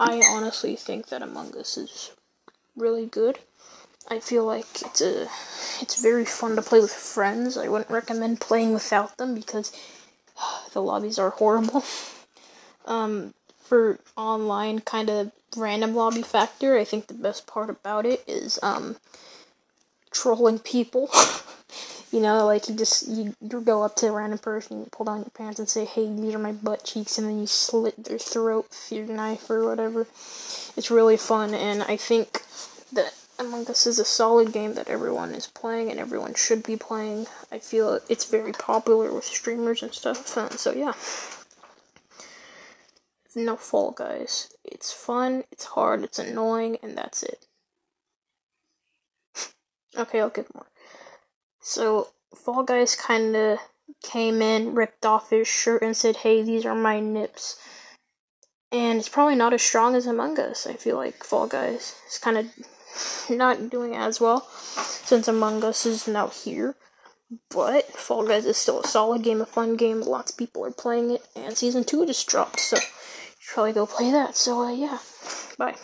I honestly think that Among Us is really good. I feel like it's a it's very fun to play with friends. I wouldn't recommend playing without them because the lobbies are horrible. Um, for online kind of random lobby factor, I think the best part about it is um trolling people. you know, like you just you, you go up to a random person, you pull down your pants and say, "Hey, these are my butt cheeks," and then you slit their throat with your knife or whatever. It's really fun, and I think that Among Us is a solid game that everyone is playing and everyone should be playing. I feel it's very popular with streamers and stuff. And so yeah. No Fall Guys. It's fun, it's hard, it's annoying, and that's it. okay, I'll give more. So Fall Guys kind of came in, ripped off his shirt, and said, "Hey, these are my nips." And it's probably not as strong as Among Us. I feel like Fall Guys is kind of not doing as well since Among Us is now here. But Fall Guys is still a solid game, a fun game. Lots of people are playing it, and season two just dropped, so you should probably go play that. So uh, yeah, bye.